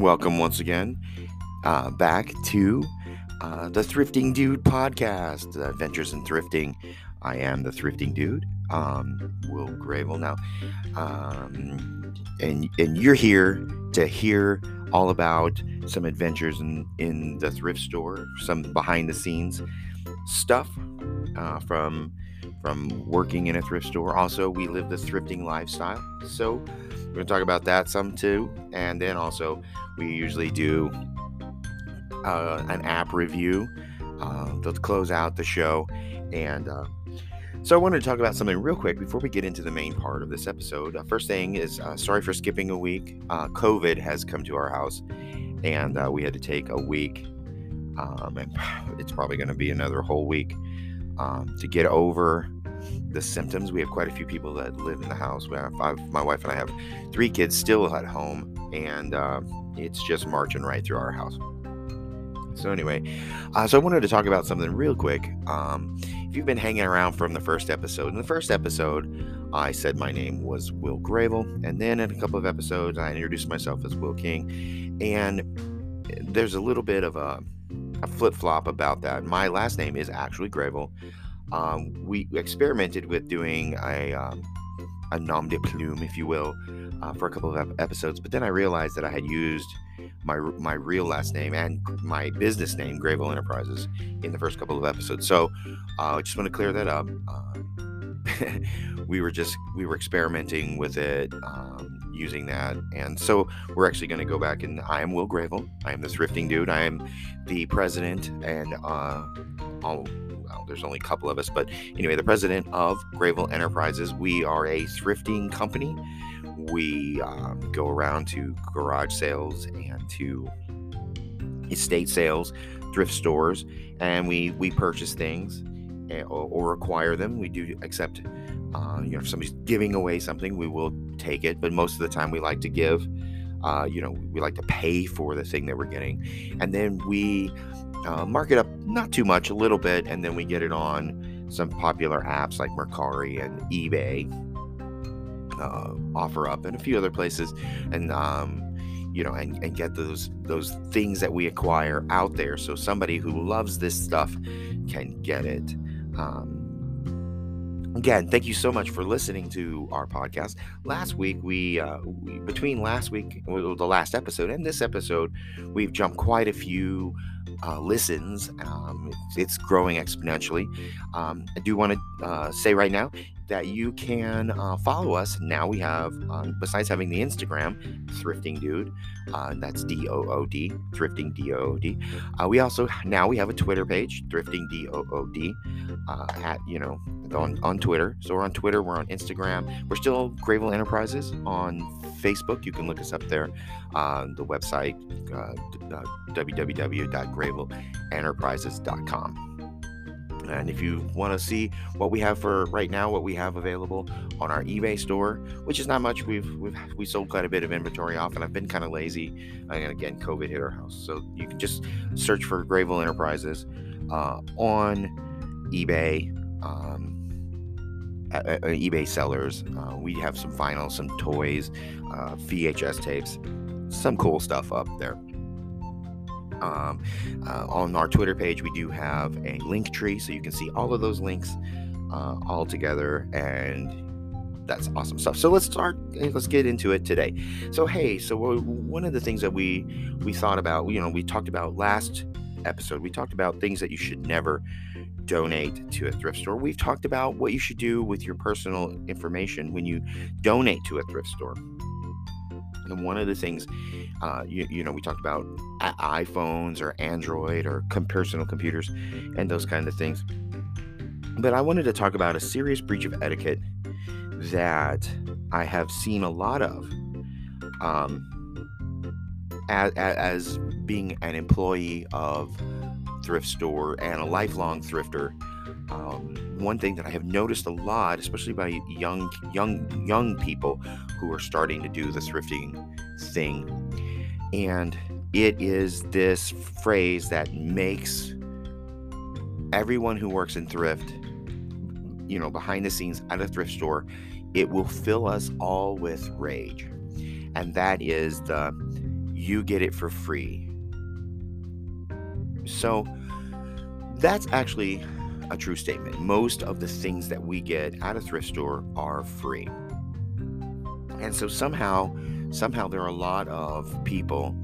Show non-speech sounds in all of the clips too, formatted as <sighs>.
welcome once again uh, back to uh, the Thrifting Dude podcast, Adventures in Thrifting. I am the Thrifting Dude, um, Will Gravel. Now, um, and and you're here to hear all about some adventures in in the thrift store, some behind the scenes stuff uh, from from working in a thrift store. Also, we live the thrifting lifestyle, so we're going to talk about that some too. And then also, we usually do uh, an app review uh, to close out the show. And uh, so, I wanted to talk about something real quick before we get into the main part of this episode. Uh, first thing is uh, sorry for skipping a week. Uh, COVID has come to our house, and we had to take a week. Um, and <sighs> it's probably going to be another whole week um, to get over the symptoms. We have quite a few people that live in the house. We have five, my wife and I have three kids still at home, and uh, it's just marching right through our house. So anyway, uh, so I wanted to talk about something real quick. Um, if you've been hanging around from the first episode, in the first episode, I said my name was Will Gravel, and then in a couple of episodes, I introduced myself as Will King, and there's a little bit of a, a flip flop about that. My last name is actually Gravel um, we experimented with doing a, um, a nom de plume, if you will, uh, for a couple of episodes. But then I realized that I had used my my real last name and my business name, Gravel Enterprises, in the first couple of episodes. So uh, I just want to clear that up. Uh, <laughs> we were just we were experimenting with it, um, using that, and so we're actually going to go back. And I am Will Gravel. I am the thrifting dude. I am the president and uh, all well, there's only a couple of us, but anyway, the president of Gravel Enterprises. We are a thrifting company. We um, go around to garage sales and to estate sales, thrift stores, and we we purchase things eh, or, or acquire them. We do accept, uh, you know, if somebody's giving away something, we will take it. But most of the time, we like to give. Uh, you know, we like to pay for the thing that we're getting, and then we uh, mark it up not too much, a little bit, and then we get it on some popular apps like Mercari and eBay, uh, OfferUp, and a few other places, and um, you know, and, and get those those things that we acquire out there, so somebody who loves this stuff can get it. Um, again thank you so much for listening to our podcast last week we, uh, we between last week the last episode and this episode we've jumped quite a few uh, listens. Um, it's, growing exponentially. Um, I do want to uh, say right now that you can uh, follow us. Now we have, um, besides having the Instagram, Thrifting Dude, uh, that's D O O D, Thrifting D O O D. Uh, we also now we have a Twitter page, Thrifting D O O D, uh, at you know on on Twitter. So we're on Twitter, we're on Instagram, we're still Gravel Enterprises on Facebook. You can look us up there on the website, uh, uh, www.gravelenterprises.com. And if you want to see what we have for right now, what we have available on our eBay store, which is not much, we've we've we sold quite a bit of inventory off, and I've been kind of lazy. And again, COVID hit our house, so you can just search for Gravel Enterprises uh, on eBay. Um, eBay sellers. Uh, we have some vinyl, some toys, uh, VHS tapes, some cool stuff up there. Um, uh, on our Twitter page, we do have a Linktree, so you can see all of those links uh, all together, and that's awesome stuff. So let's start. Eh, let's get into it today. So hey, so one of the things that we we thought about, you know, we talked about last episode. We talked about things that you should never donate to a thrift store. We've talked about what you should do with your personal information when you donate to a thrift store. And one of the things, uh, you, you know, we talked about iPhones or Android or personal computers and those kind of things. But I wanted to talk about a serious breach of etiquette that I have seen a lot of um, as, as being an employee of thrift store and a lifelong thrifter, um, one thing that I have noticed a lot, especially by young young young people who are starting to do the thrifting thing, and it is this phrase that makes everyone who works in thrift, you know, behind the scenes at a thrift store, it will fill us all with rage, and that is the you get it for free. So that's actually a true statement. Most of the things that we get at a thrift store are free. And so somehow, somehow there are a lot of people,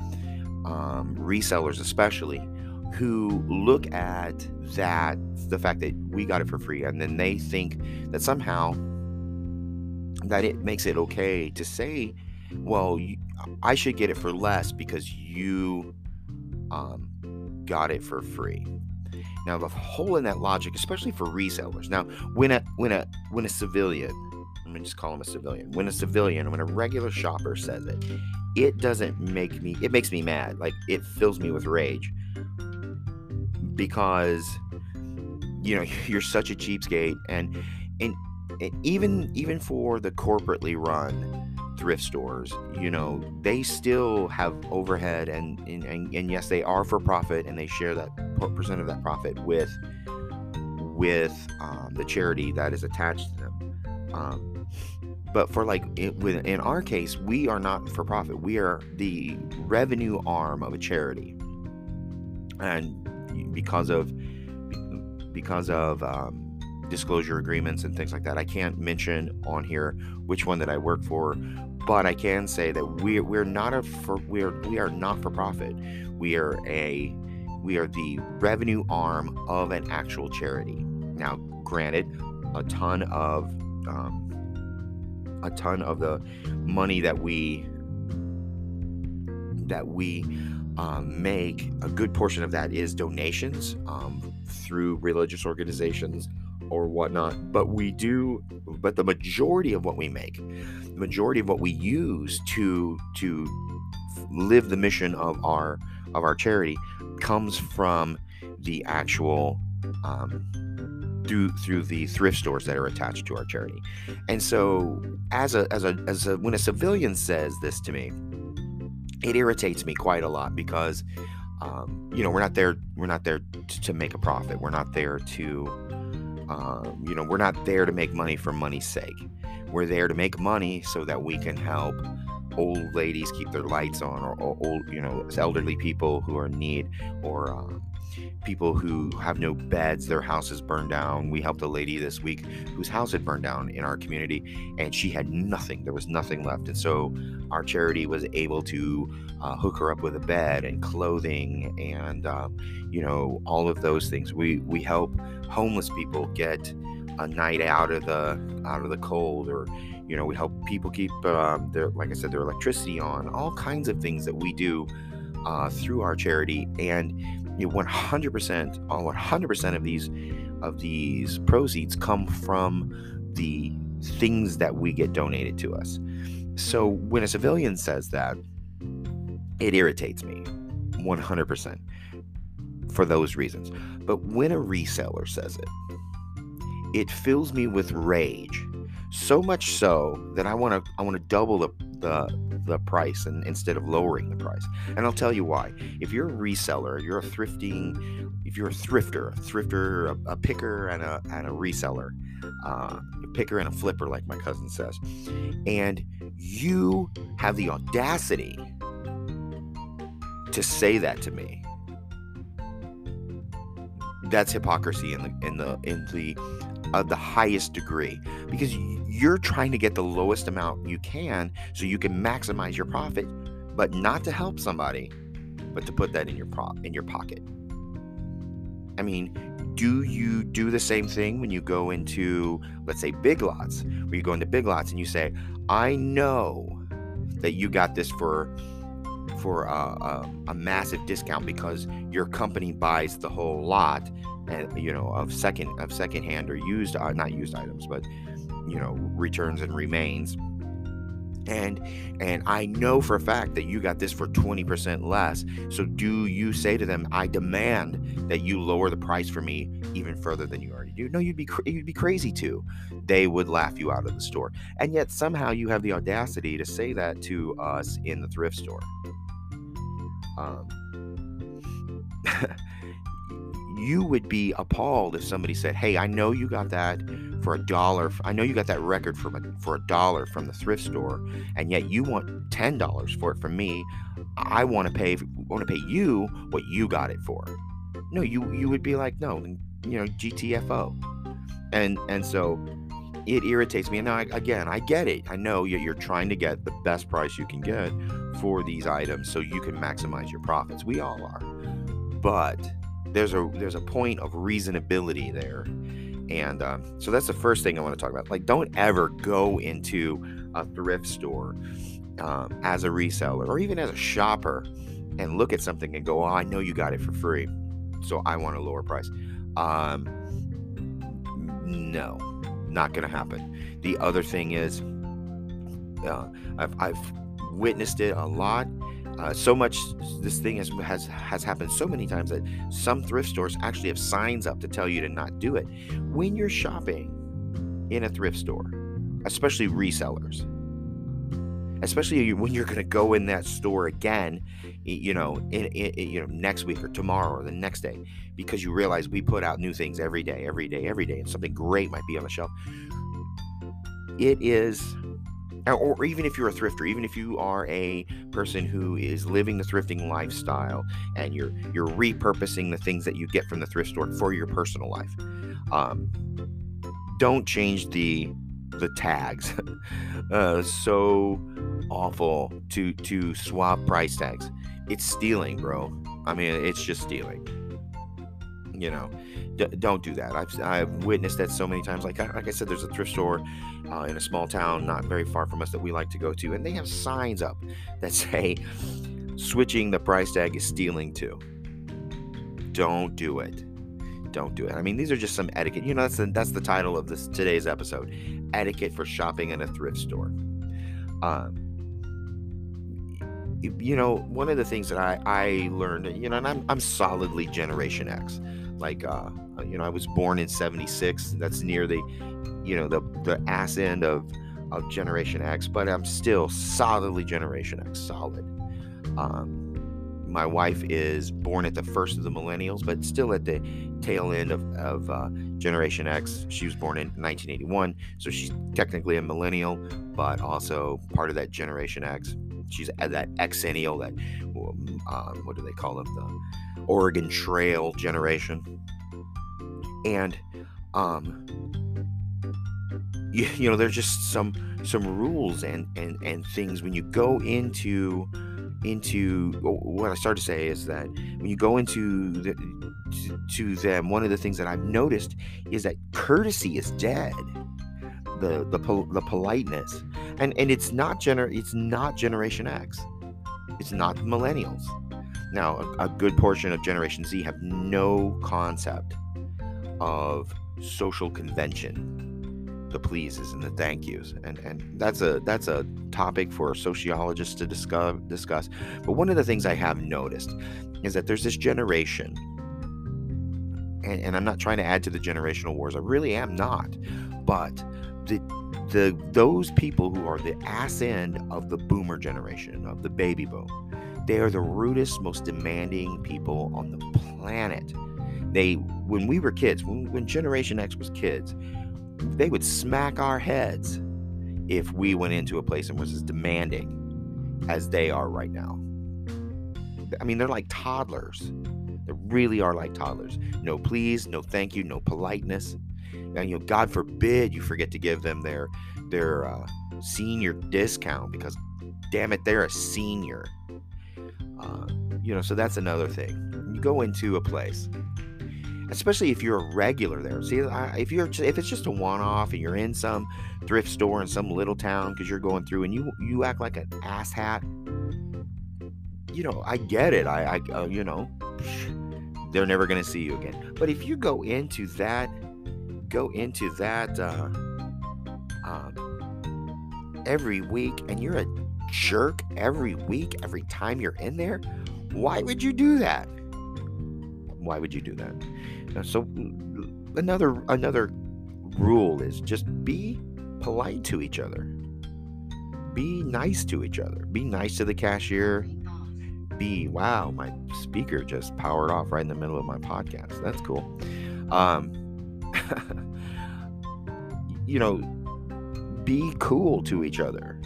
um, resellers especially, who look at that, the fact that we got it for free, and then they think that somehow that it makes it okay to say, well, you, I should get it for less because you um, got it for free. Now the hole in that logic, especially for resellers. Now, when a when a when a civilian, let me just call him a civilian. When a civilian, when a regular shopper says it, it doesn't make me. It makes me mad. Like it fills me with rage because you know <laughs> you're such a cheapskate, and and, and even even for the corporately run thrift stores you know they still have overhead and and, and, and yes they are for profit and they share that percent of that profit with with um, the charity that is attached to them um, but for like it, with, in our case we are not for profit we are the revenue arm of a charity and because of because of um, disclosure agreements and things like that. I can't mention on here which one that I work for, but I can say that we're we're not a for we're we are not for profit. We are a we are the revenue arm of an actual charity. Now, granted, a ton of um, a ton of the money that we that we um, make a good portion of that is donations um, through religious organizations or whatnot. But we do, but the majority of what we make, the majority of what we use to to live the mission of our of our charity comes from the actual um, through through the thrift stores that are attached to our charity. And so as a as a as a when a civilian says this to me, it irritates me quite a lot because um, you know we're not there we're not there to, to make a profit. We're not there to um, you know, we're not there to make money for money's sake. We're there to make money so that we can help old ladies keep their lights on, or, or old, you know, elderly people who are in need, or um, people who have no beds, their houses burned down. We helped a lady this week whose house had burned down in our community, and she had nothing. There was nothing left, and so our charity was able to uh, hook her up with a bed and clothing, and uh, you know all of those things. We we help homeless people get a night out of the out of the cold, or you know we help people keep um, their like I said their electricity on. All kinds of things that we do uh, through our charity, and you know, 100% all 100% of these of these proceeds come from the things that we get donated to us. So when a civilian says that, it irritates me 100% for those reasons. But when a reseller says it, it fills me with rage. So much so that I want to I want to double the, the the price and instead of lowering the price. And I'll tell you why. If you're a reseller, you're a thrifting, if you're a thrifter, a thrifter, a, a picker, and a and a reseller, uh, a picker and a flipper, like my cousin says, and you have the audacity to say that to me. That's hypocrisy in the in the in the uh, the highest degree because you're trying to get the lowest amount you can so you can maximize your profit, but not to help somebody, but to put that in your in your pocket. I mean, do you do the same thing when you go into, let's say, big lots, where you go into big lots and you say, I know that you got this for for a, a, a massive discount because your company buys the whole lot and you know of second of second hand or used uh, not used items but you know returns and remains. And and i know for a fact that you got this for 20% less. So do you say to them i demand that you lower the price for me even further than you already do. No you'd be you'd be crazy to. They would laugh you out of the store. And yet somehow you have the audacity to say that to us in the thrift store. Um you would be appalled if somebody said, "Hey, I know you got that for a dollar. I know you got that record from a, for a dollar from the thrift store, and yet you want ten dollars for it from me. I want to pay want to pay you what you got it for." No, you you would be like, "No, you know, GTFO," and and so it irritates me. And now, again, I get it. I know you're trying to get the best price you can get for these items so you can maximize your profits. We all are, but there's a there's a point of reasonability there, and um, so that's the first thing I want to talk about. Like, don't ever go into a thrift store um, as a reseller or even as a shopper and look at something and go, "Oh, I know you got it for free, so I want a lower price." Um, no, not to happen. The other thing is, uh, I've, I've witnessed it a lot. Uh, so much this thing has, has has happened so many times that some thrift stores actually have signs up to tell you to not do it. When you're shopping in a thrift store especially resellers especially when you're going to go in that store again you know in, in, you know next week or tomorrow or the next day because you realize we put out new things every day every day every day and something great might be on the shelf it is or even if you're a thrifter even if you are a person who is living the thrifting lifestyle and you're you're repurposing the things that you get from the thrift store for your personal life um, don't change the the tags. <laughs> Uh, so awful to to swap price tags. It's stealing bro. I mean it's just stealing you know D- don't do that. I've, I've witnessed that so many times. Like, like i said there's a thrift store uh, in a small town not very far from us that we like to go to and they have signs up that <laughs> say switching the price tag is stealing too. Don't do it. Don't do it. I mean these are just some etiquette. You know that's the, that's the title of this today's episode etiquette for shopping in a thrift store. Um, you know, one of the things that I, I learned, you know, and I'm, I'm solidly Generation X. Like, uh, you know, I was born in 76. That's near the, you know, the, the ass end of, of Generation X, but I'm still solidly Generation X, solid. Um, my wife is born at the first of the millennials, but still at the tail end of, of uh, Generation X. She was born in 1981, so she's technically a millennial, but also part of that Generation X she's at that exennial, that um, what do they call them, the Oregon Trail generation, and um, you, you know, there's just some some rules and and and things. When you go into into what I started to say is that when you go into the, to, to them, one of the things that I've noticed is that courtesy is dead. The the the politeness, and and it's not gener it's not Generation X, it's not millennials. Now, a, a good portion of Generation Z have no concept of social convention, the pleases and the thank yous, and and that's a that's a topic for sociologists to discuss discuss. But one of the things I have noticed is that there's this generation and, and, I'm not trying to add to the generational wars. I really am not. But the the those people who are the ass end of the boomer generation of the baby boom they are the rudest most demanding people on the planet. They when we were kids when, when generation x was kids they would smack our heads if we went into a place and was as demanding as they are right now. I mean they're like toddlers. They really are like toddlers. No please no thank you no politeness you know god forbid you forget to give them their their uh, senior discount because damn it they're a senior. Uh, you know so that's another thing. You go into a place especially if you're a regular there. See if you're if it's just a one-off and you're in some thrift store in some little town because you're going through and you you act like an asshat you know i get it. I i uh, you know they're never to see you again. But if you go into that go into that uh, um, every week and you're a jerk every week, every time you're in there, why would you do that? Why would you do that? So another another rule is just be polite to each other. Be nice to each other. Be nice to the cashier. be wow my speaker just powered off right in the middle of my podcast that's cool um <laughs> you know be cool to each other.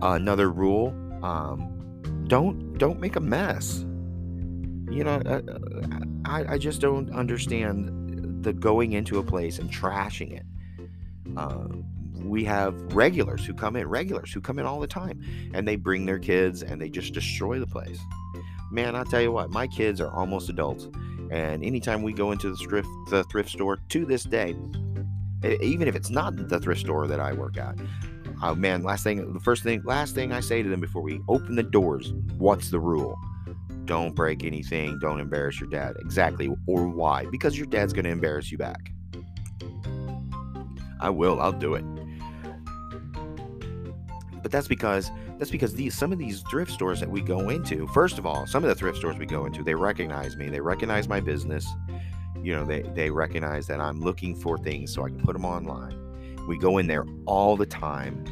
Another rule um don't don't make a mess. You know uh, uh, I, I just don't understand the going into a place and trashing it. Uh, we have regulars who come in, regulars who come in all the time, and they bring their kids and they just destroy the place. Man, I tell you what, my kids are almost adults, and anytime we go into the thrift, the thrift store to this day, even if it's not the thrift store that I work at, uh, man, last thing, the first thing, last thing I say to them before we open the doors, what's the rule? Don't break anything. Don't embarrass your dad. Exactly. Or why? Because your dad's going to embarrass you back. I will. I'll do it. But that's because that's because these some of these thrift stores that we go into, first of all, some of the thrift stores we go into, they recognize me. They recognize my business. You know, they they recognize that I'm looking for things so I can put them online. We go in there all the time.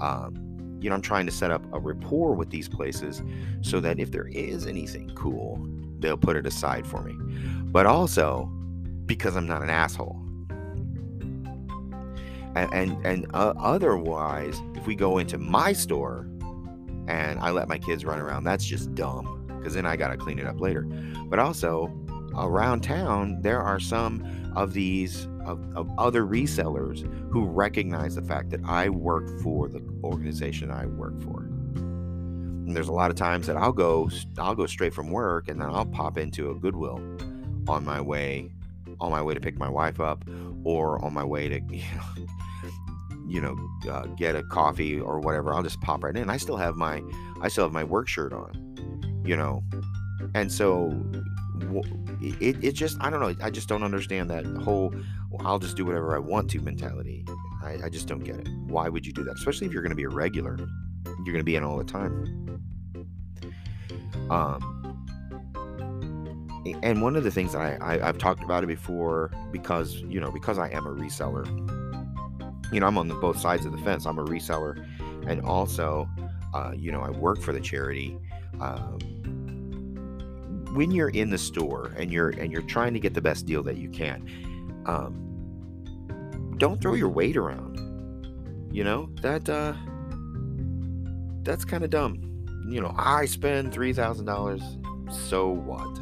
Um, you know, I'm trying to set up a rapport with these places so that if there is anything cool, they'll put it aside for me. But also because I'm not an asshole and and, and uh, otherwise if we go into my store and i let my kids run around. That's just dumb because then i gotta clean it up later. But also around town there are some of these of, of other resellers who recognize the fact that i work for the organization i work for. And there's a lot of times that i'll go i'll go straight from work and then i'll pop into a goodwill on my way on my way to pick my wife up or on my way to <laughs> you know, you know uh, get a coffee or whatever i'll just pop right in. I still have my i still have my work shirt on you know? And so it, it just i don't know i just don't understand that whole well, i'll just do whatever i want to mentality. I, I just don't get it. Why would you do that? Especially if you're going to be a regular. You're going to be in all the time. Um and one of the things that I, I i've talked about it before because you know because i am a reseller you know, I'm on the both sides of the fence. I'm a reseller, and also, uh, you know, I work for the charity. Um, when you're in the store and you're and you're trying to get the best deal that you can, um, don't throw your weight around. You know that uh, that's kind of dumb. You know, I spend three thousand dollars. So what?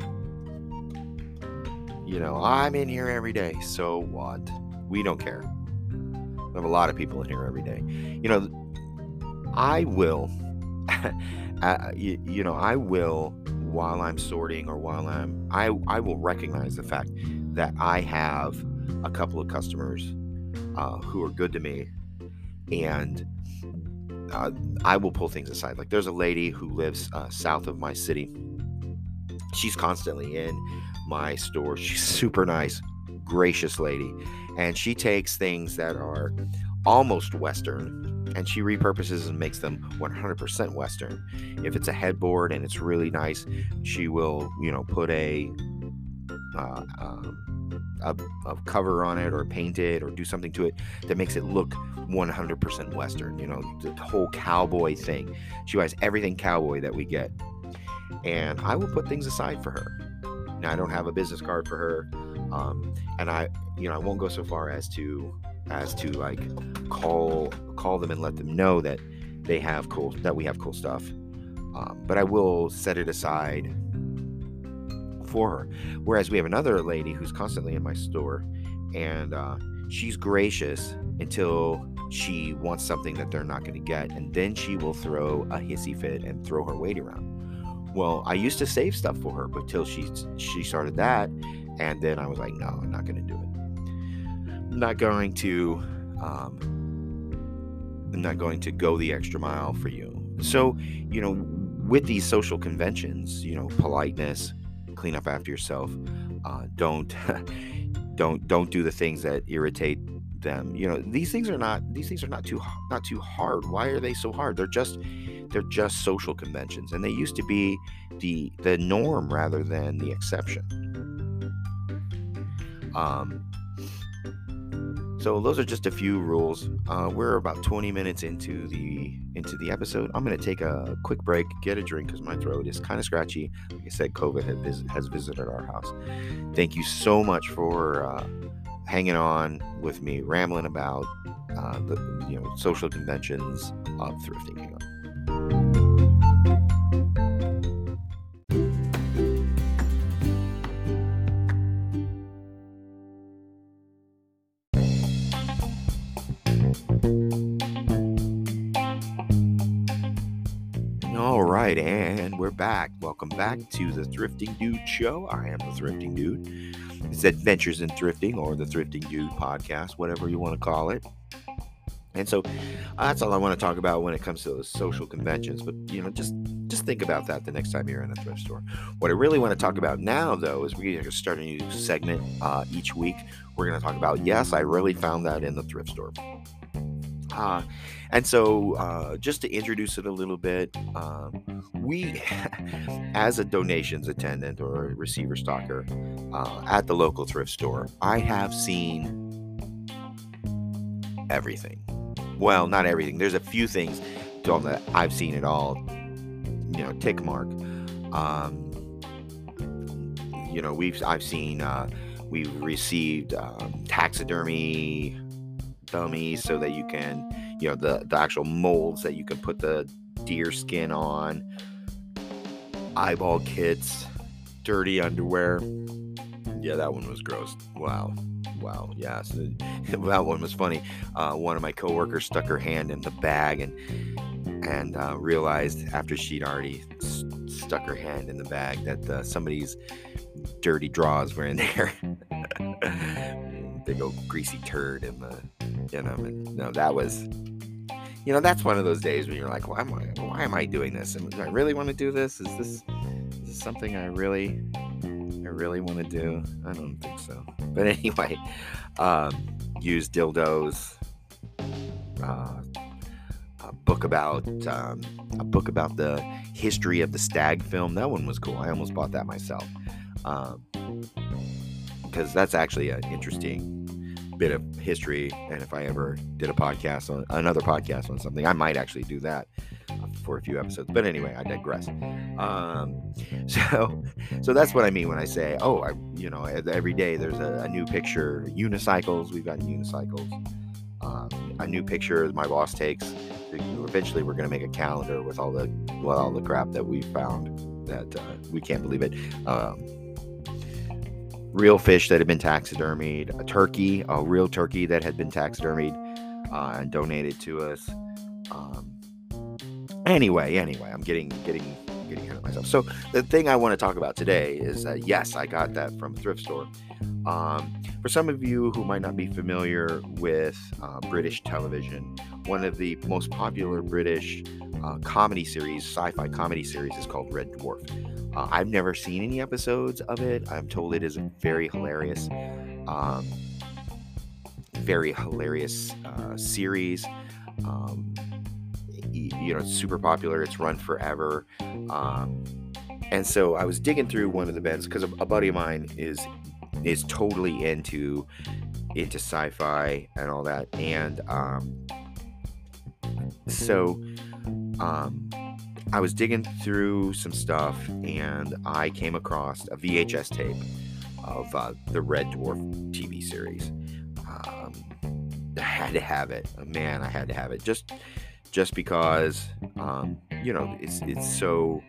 You know, I'm in here every day. So what? We don't care. We have a lot of people in here every day. You know, I will, <laughs> you, you, know, I will while I'm sorting or while I'm, I, I will recognize the fact that I have a couple of customers uh, who are good to me, and uh, I will pull things aside. Like there's a lady who lives uh, south of my city. She's constantly in my store. She's super nice, gracious lady and she takes things that are almost Western and she repurposes and makes them 100% Western. If it's a headboard and it's really nice, she will, you know, put a, uh, um, a, cover on it or paint it or do something to it that makes it look 100% Western. You know, the whole cowboy thing. She buys everything cowboy that we get. And I will put things aside for her. Now, I don't have a business card for her. Um, and I, you know, I won't go so far as to as to like call call them and let them know that they have cool that we have cool stuff. Um, but I will set it aside for her. Whereas we have another lady who's constantly in my store, and uh, she's gracious until she wants something that they're not going to get, and then she will throw a hissy fit and throw her weight around. Well, I used to save stuff for her, but till she she started that, and then I was like, no, I'm not going to do it. I'm not going to. Um, I'm not going to go the extra mile for you. So, you know, with these social conventions, you know, politeness, clean up after yourself. Uh, don't <laughs> don't don't do the things that irritate them. You know, these things are not these things are not too not too hard. Why are they so hard? They're just they're just social conventions, and they used to be the the norm rather than the exception. Um, So those are just a few rules. Uh, we're about 20 minutes into the into the episode. I'm gonna take a quick break, get a drink because my throat is kind of scratchy. Like I said, COVID has, has visited our house. Thank you so much for uh, hanging on with me, rambling about uh, the you know social conventions of thrifting. Right, and we're back. Welcome back to the Thrifting Dude Show. I am the Thrifting Dude. It's Adventures in Thrifting or the Thrifting Dude podcast, whatever you want to call it. And so uh, that's all I want to talk about when it comes to those social conventions. But you know, just just think about that the next time you're in a thrift store. What I really want to talk about now, though, is we're going to start a new segment uh, each week. We're going to talk about yes, I really found that in the thrift store. Uh, and so, uh, just to introduce it a little bit, um, we, <laughs> as a donations attendant or a receiver stalker uh, at the local thrift store, I have seen everything. Well, not everything. There's a few things that I've seen it all. You know, tick mark. Um, you know, we've I've seen uh, we've received um, taxidermy dummies so that you can you know the the actual molds that you can put the deer skin on eyeball kits dirty underwear. Yeah that one was gross. Wow. Wow. Yeah so, <laughs> that one was funny. Uh, one of my coworkers stuck her hand in the bag and and uh, realized after she'd already st- stuck her hand in the bag that uh, somebody's dirty drawers were in <laughs> there. Big old greasy turd in the you know and no that was you know that's one of those days when you're like why am i why am i doing this? And do i really want to do this? Is this is this something i really i really want to do? I don't think so. But <laughs> anyway um use dildos uh a book about um, a book about the history of the stag film. That one was cool. I almost bought that myself. Um because that's actually an interesting bit of history. And if I ever did a podcast on another podcast on something, I might actually do that for a few episodes. But anyway, I digress. Um, <laughs> so, so that's what I mean when I say, oh, I, you know, every day there's a, a new picture. Unicycles, we've got unicycles. Um, a new picture my boss takes. Eventually, we're going to make a calendar with all the well, all the crap that we found that uh, we can't believe it. Um, real fish that had been taxidermied, a turkey, a real turkey that had been taxidermied uh, and donated to us. Um, anyway, anyway, I'm getting getting getting ahead of myself. So the thing I want to talk about today is uh, yes, I got that from a thrift store. Um, for some of you who might not be familiar with uh, British television, one of the most popular British uh, comedy series, sci-fi comedy series, is called Red Dwarf. Uh, I've never seen any episodes of it. I'm told it is a very hilarious, um, very hilarious uh, series. Um, you know, it's super popular. It's run forever. Um, and so I was digging through one of the beds because a, a buddy of mine is is totally into into sci-fi and all that, and um, so um, I was digging through some stuff and I came across a VHS tape of uh, the Red Dwarf TV series. Um, I had to have it, man. I had to have it just just because um, you know it's it's so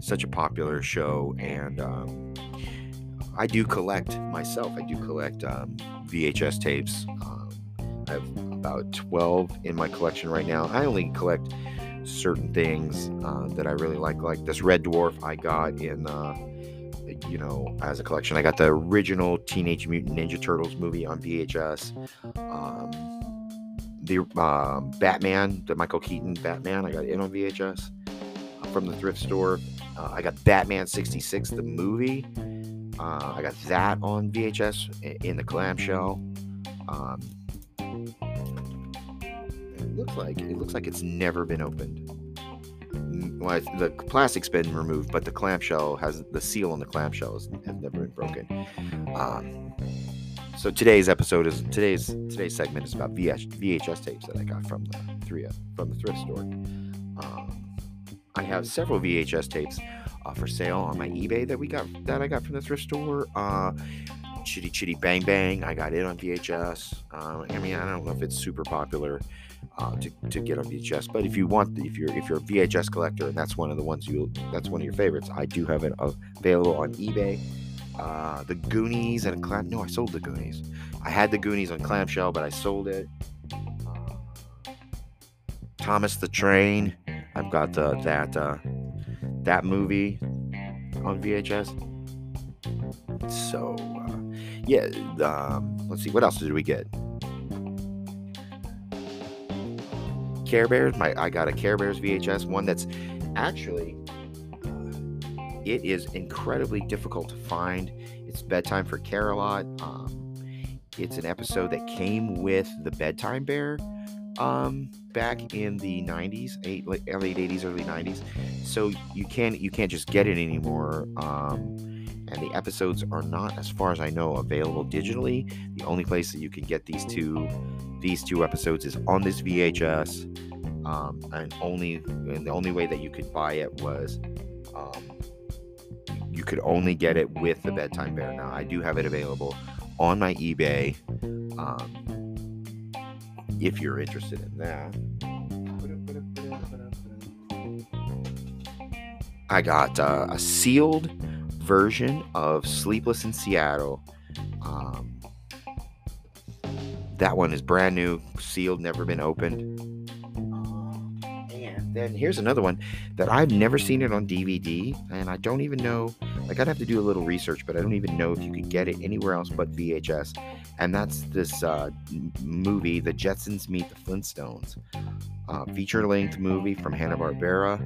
such a popular show and um, I do collect myself. I do collect um, VHS tapes. Um, I have about 12 in my collection right now. I only collect certain things uh, that I really like, like this Red Dwarf I got in, uh, you know, as a collection. I got the original Teenage Mutant Ninja Turtles movie on VHS. Um, the uh, Batman, the Michael Keaton Batman, I got it on VHS uh, from the thrift store. Uh, I got Batman 66, the movie. Uh, I got that on VHS in the clamshell. Um, it looks like it looks like it's never been opened. Well, the plastic's been removed, but the clamshell has the seal on the clamshell has, has never been broken. Um, so today's episode is today's today's segment is about VH, VHS tapes that I got from the three from the thrift store. Um, I have several VHS tapes uh, for sale on my eBay that we got that I got from the thrift store. Uh, Chitty Chitty Bang Bang, I got it on VHS. Uh, I mean, I don't know if it's super popular uh, to, to get on VHS, but if you want, if you're if you're a VHS collector and that's one of the ones you that's one of your favorites, I do have it available on eBay. Uh, the Goonies and clam. No, I sold the Goonies. I had the Goonies on clamshell, but I sold it. Uh, Thomas the Train. I've got the, that uh, that movie on VHS. So uh, yeah, um, let's see what else did we get. Care Bears. My I got a Care Bears VHS one that's actually it is incredibly difficult to find. It's bedtime for Care-a-Lot. Um, it's an episode that came with the bedtime bear um, back in the 90s, eight, late 80s, early 90s. So you can't you can't just get it anymore. Um, and the episodes are not, as far as I know, available digitally. The only place that you can get these two these two episodes is on this VHS. Um, and only and the only way that you could buy it was um, you could only get it with the bedtime bear. Now I do have it available on my eBay. Um, if you're interested in that. I got uh, a sealed version of Sleepless in Seattle. Um, that one is brand new, sealed, never been opened then here's another one that I've never seen it on DVD, and I don't even know. Like I'd have to do a little research, but I don't even know if you could get it anywhere else but VHS. And that's this uh, movie, The Jetsons Meet the Flintstones, uh, feature-length movie from Hanna Barbera.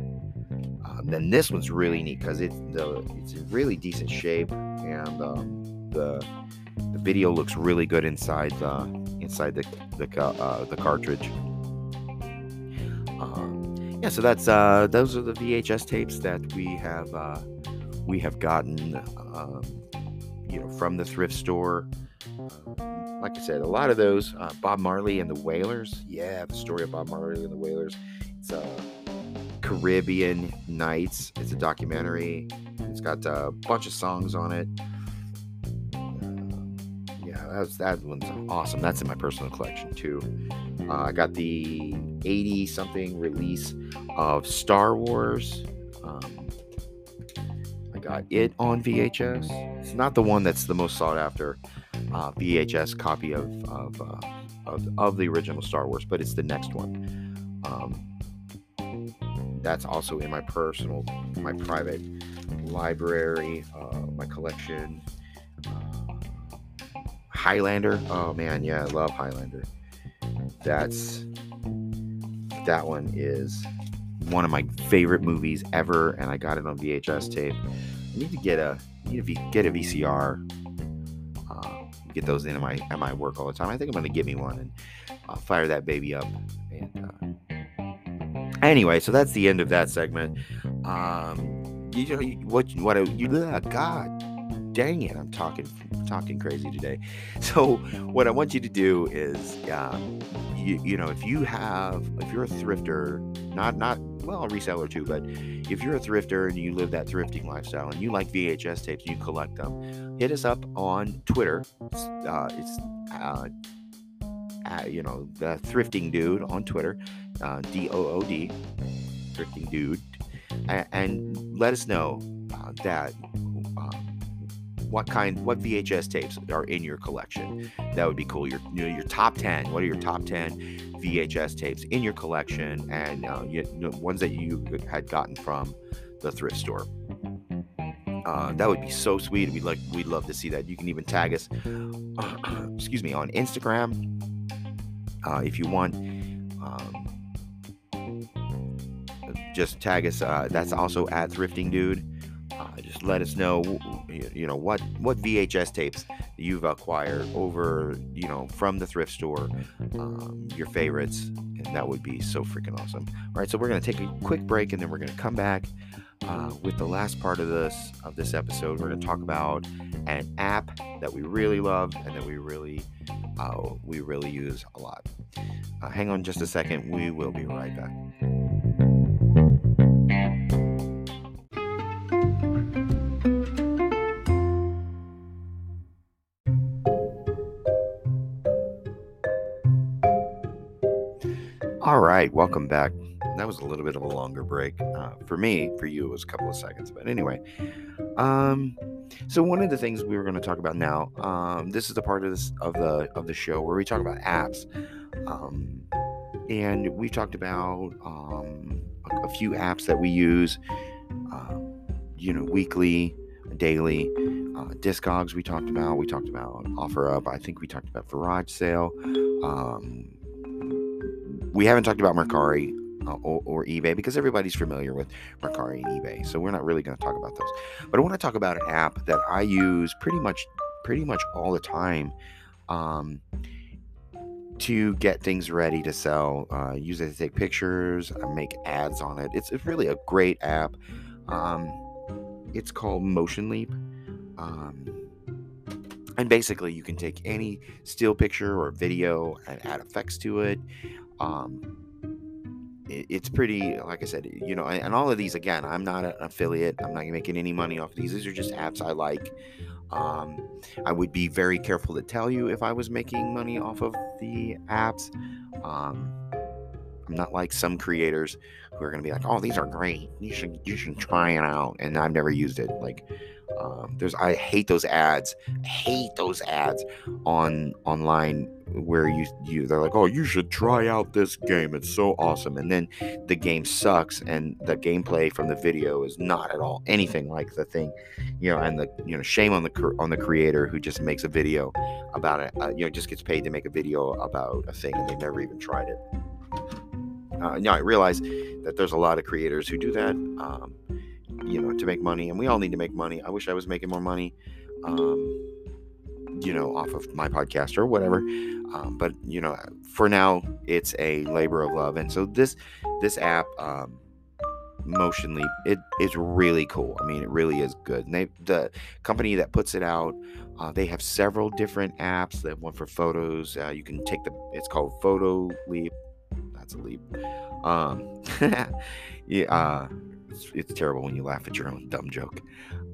Um, then this one's really neat because it's the it's in really decent shape, and um, the the video looks really good inside the inside the the, uh, the cartridge. Yeah, so that's uh, those are the VHS tapes that we have uh, we have gotten, um, you know, from the thrift store. Um, like I said, a lot of those uh, Bob Marley and the Wailers. Yeah, the story of Bob Marley and the Wailers. It's uh, Caribbean Nights. It's a documentary. It's got a bunch of songs on it. Uh, yeah, that's that one's awesome. That's in my personal collection too. Uh, I got the 80 something release of Star Wars. Um, I got it on VHS. It's not the one that's the most sought after uh, VHS copy of of, uh, of, of the original Star Wars, but it's the next one. Um, that's also in my personal, my private library, uh, my collection. Uh, Highlander. Oh man, yeah, I love Highlander. That's that one is one of my favorite movies ever, and I got it on VHS tape. I need to get a need to get a VCR. Uh, get those in at my at my work all the time. I think I'm to get me one and uh, fire that baby up. And uh, anyway, so that's the end of that segment. Um, you know what? What? You, God dang it, I'm talking talking crazy today. <laughs> So what I want you to do is, um, you, you know, if you have, if you're a thrifter, not not well, a reseller too, but if you're a thrifter and you live that thrifting lifestyle and you like VHS tapes you collect them, hit us up on Twitter. It's, uh, it's uh, uh, you know, the thrifting dude on Twitter, uh, D O O D, thrifting dude, and, and let us know uh, that what kind what VHS tapes are in your collection. That would be cool. Your you know, your top 10. What are your top 10 VHS tapes in your collection and uh, you, know, ones that you had gotten from the thrift store. Uh, that would be so sweet. We'd like we'd love to see that. You can even tag us, <clears throat> excuse me, on Instagram uh, if you want. Um, just tag us. Uh, that's also at Thrifting Dude. Uh, just let us know, you know, what what VHS tapes you've acquired over, you know, from the thrift store, um, your favorites, and that would be so freaking awesome. All right, so we're gonna take a quick break, and then we're gonna come back Uh, with the last part of this of this episode, we're to talk about an app that we really love and that we really uh, we really use a lot. Uh, hang on just a second. We will be right back. Right, welcome back. That was a little bit of a longer break. Uh, for me, for you, it was a couple of seconds. But anyway, um, so one of the things we were going to talk about now, um, this is the part of this of the of the show where we talk about apps, um, and we talked about um, a, a few apps that we use, uh, you know, weekly, daily. Uh, Discogs we talked about. We talked about OfferUp. I think we talked about Garage Sale. Um, we haven't talked about Mercari uh, or, or, eBay because everybody's familiar with Mercari and eBay. So we're not really going to talk about those. But I want to talk about an app that I use pretty much pretty much all the time um, to get things ready to sell. Uh, use it to take pictures, make ads on it. It's, it's really a great app. Um, it's called Motion Leap. Um, and basically, you can take any still picture or video and add effects to it. Um, it's pretty like i said you know and all of these again i'm not an affiliate i'm not making any money off of these these are just apps i like um, i would be very careful to tell you if i was making money off of the apps um, i'm not like some creators who are going to be like oh these are great you should you should try it out and i've never used it like um, there's I hate those ads. Hate those ads on online where you you they're like, oh, you should try out this game. It's so awesome, and then the game sucks, and the gameplay from the video is not at all anything like the thing, you know. And the you know shame on the on the creator who just makes a video about it. Uh, you know, just gets paid to make a video about a thing and they've never even tried it. Uh, now I realize that there's a lot of creators who do that. Um, you know, to make money, and we all need to make money. I wish I was making more money, um, you know, off of my podcast or whatever. Um, but you know, for now, it's a labor of love, and so this this app, um, Motion Leap, it is really cool. I mean, it really is good. And they, the company that puts it out, uh, they have several different apps. Have one for photos. Uh, you can take the. It's called Photo Leap. That's a leap. Um, <laughs> yeah. Uh, it's, it's terrible when you laugh at your own dumb joke.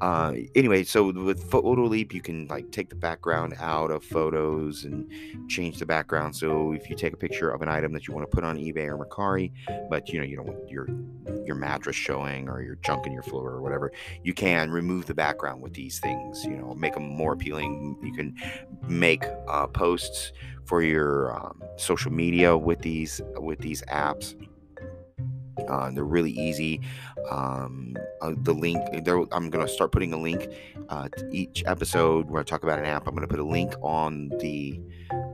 Uh, anyway, so with Photo Leap, you can like take the background out of photos and change the background. So if you take a picture of an item that you want to put on eBay or Mercari, but you know you don't want your your mattress showing or your junk in your floor or whatever, you can remove the background with these things. You know, make them more appealing. You can make uh, posts for your um, social media with these with these apps. Uh, they're really easy. Um, uh, the link, I'm going to start putting a link uh, to each episode where I talk about an app. I'm going to put a link on the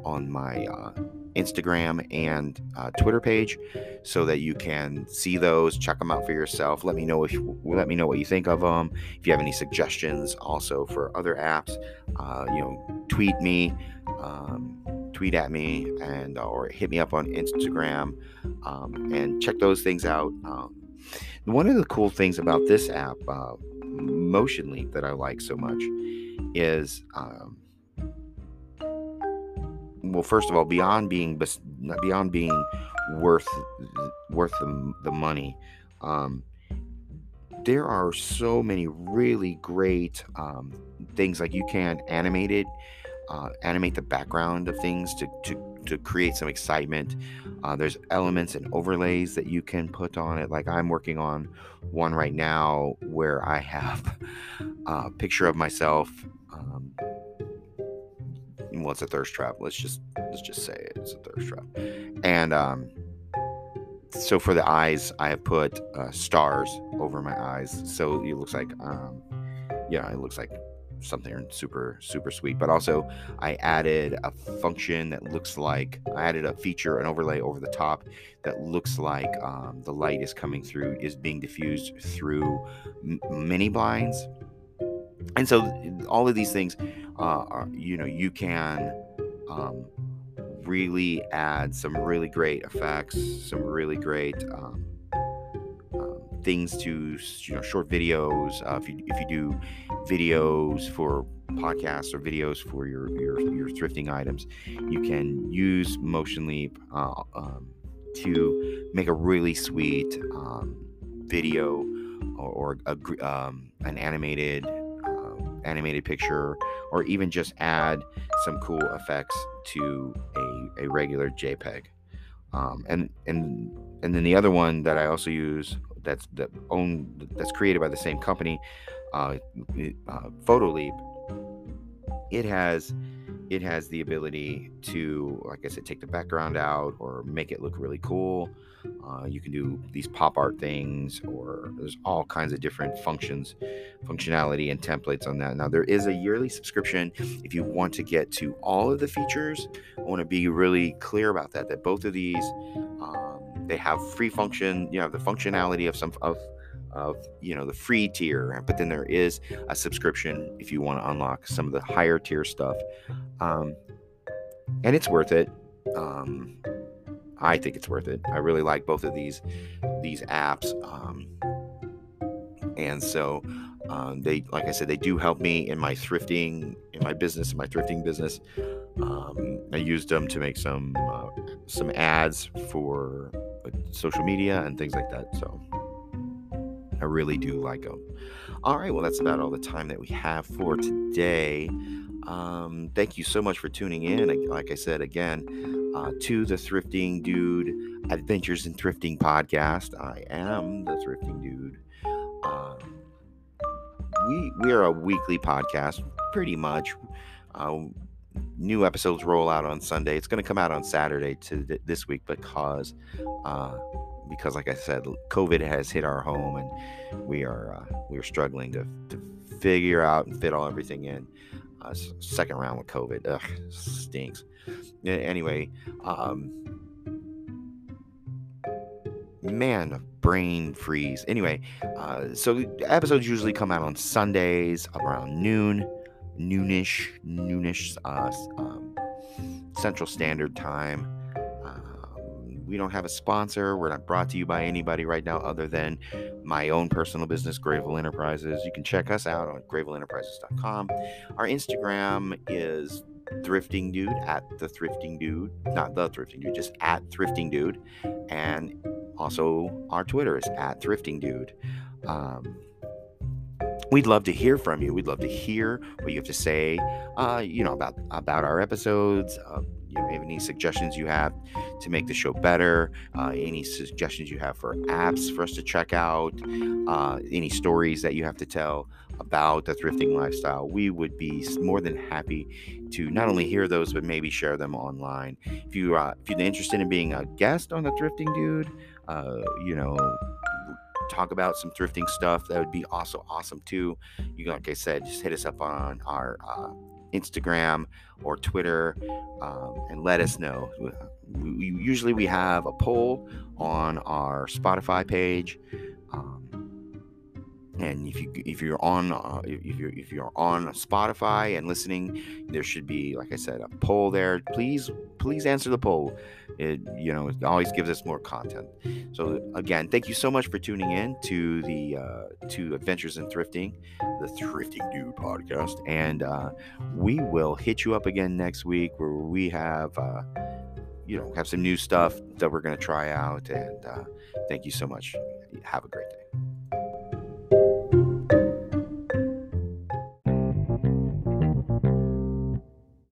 on my uh, Instagram and uh, Twitter page so that you can see those, check them out for yourself. Let me know if you, let me know what you think of them. If you have any suggestions, also for other apps, uh, you know, tweet me. Um, tweet at me and or hit me up on Instagram um, and check those things out. Um, one of the cool things about this app, uh, Motion Leap, that I like so much is, um, well, first of all, beyond being beyond being worth worth the, the money, um, there are so many really great um, things like you can animate it uh, animate the background of things to, to, to create some excitement. Uh, there's elements and overlays that you can put on it. Like I'm working on one right now where I have <laughs> a picture of myself. Um, well, it's a thirst trap. Let's just let's just say it. it's a thirst trap. And um, so for the eyes, I have put uh, stars over my eyes, so it looks like um, yeah, it looks like something super super sweet but also i added a function that looks like i added a feature an overlay over the top that looks like um, the light is coming through is being diffused through m- mini blinds and so all of these things uh, are you know you can um, really add some really great effects some really great um, um things to you know short videos. Uh, if you if you do videos for podcasts or videos for your your, your thrifting items, you can use Motion Leap uh, um, to make a really sweet um, video or, or a, um, an animated um, animated picture, or even just add some cool effects to a, a regular JPEG. Um, and and and then the other one that I also use that's that owned that's created by the same company, uh, uh, PhotoLeap. It has it has the ability to, like I said, take the background out or make it look really cool. Uh, you can do these pop art things, or there's all kinds of different functions, functionality, and templates on that. Now, there is a yearly subscription if you want to get to all of the features. I want to be really clear about that. That both of these, um, they have free function. You know, the functionality of some of of you know the free tier but then there is a subscription if you want to unlock some of the higher tier stuff um, and it's worth it um, I think it's worth it. I really like both of these these apps, um, and so um, they, like I said, they do help me in my thrifting, in my business, in my thrifting business. Um, I used them to make some uh, some ads for uh, social media and things like that. So I really do like them. All right, well, that's about all the time that we have for today. Um, thank you so much for tuning in. Like I said again, uh, to the Thrifting Dude Adventures in Thrifting podcast. I am the Thrifting Dude. Uh, we we are a weekly podcast, pretty much. Uh, new episodes roll out on Sunday. It's going to come out on Saturday to th- this week because uh, because like I said, COVID has hit our home and we are uh, we are struggling to, to figure out and fit all everything in. Uh, second round with COVID. Ugh, stinks. Anyway, um, man, brain freeze. Anyway, uh, so episodes usually come out on Sundays around noon, noonish, noonish, uh, um, Central Standard Time. We don't have a sponsor. We're not brought to you by anybody right now other than my own personal business, Gravel Enterprises. You can check us out on grayvilleenterprises.com. Our Instagram is thrifting dude at the thrifting dude not the thrifting dude just at thrifting dude and also our twitter is at thrifting dude um, we'd love to hear from you we'd love to hear what you have to say uh, you know about about our episodes uh, you know, any suggestions you have to make the show better, uh, any suggestions you have for apps for us to check out, uh, any stories that you have to tell about the thrifting lifestyle, we would be more than happy to not only hear those but maybe share them online. If you uh, if you're interested in being a guest on the Thrifting Dude, uh, you know talk about some thrifting stuff that would be also awesome too you like i said just hit us up on our uh, Instagram or Twitter um, and let us know. We, usually we have a poll on our Spotify page. Um, and if you if you're on uh, if you're if you're on Spotify and listening, there should be like I said a poll there. Please please answer the poll. It you know it always gives us more content. So again, thank you so much for tuning in to the uh, to Adventures in Thrifting, the Thrifting Dude podcast, and uh, we will hit you up again next week where we have. Uh, you know, have some new stuff that we're going to try out. And uh, thank you so much. Have a great day.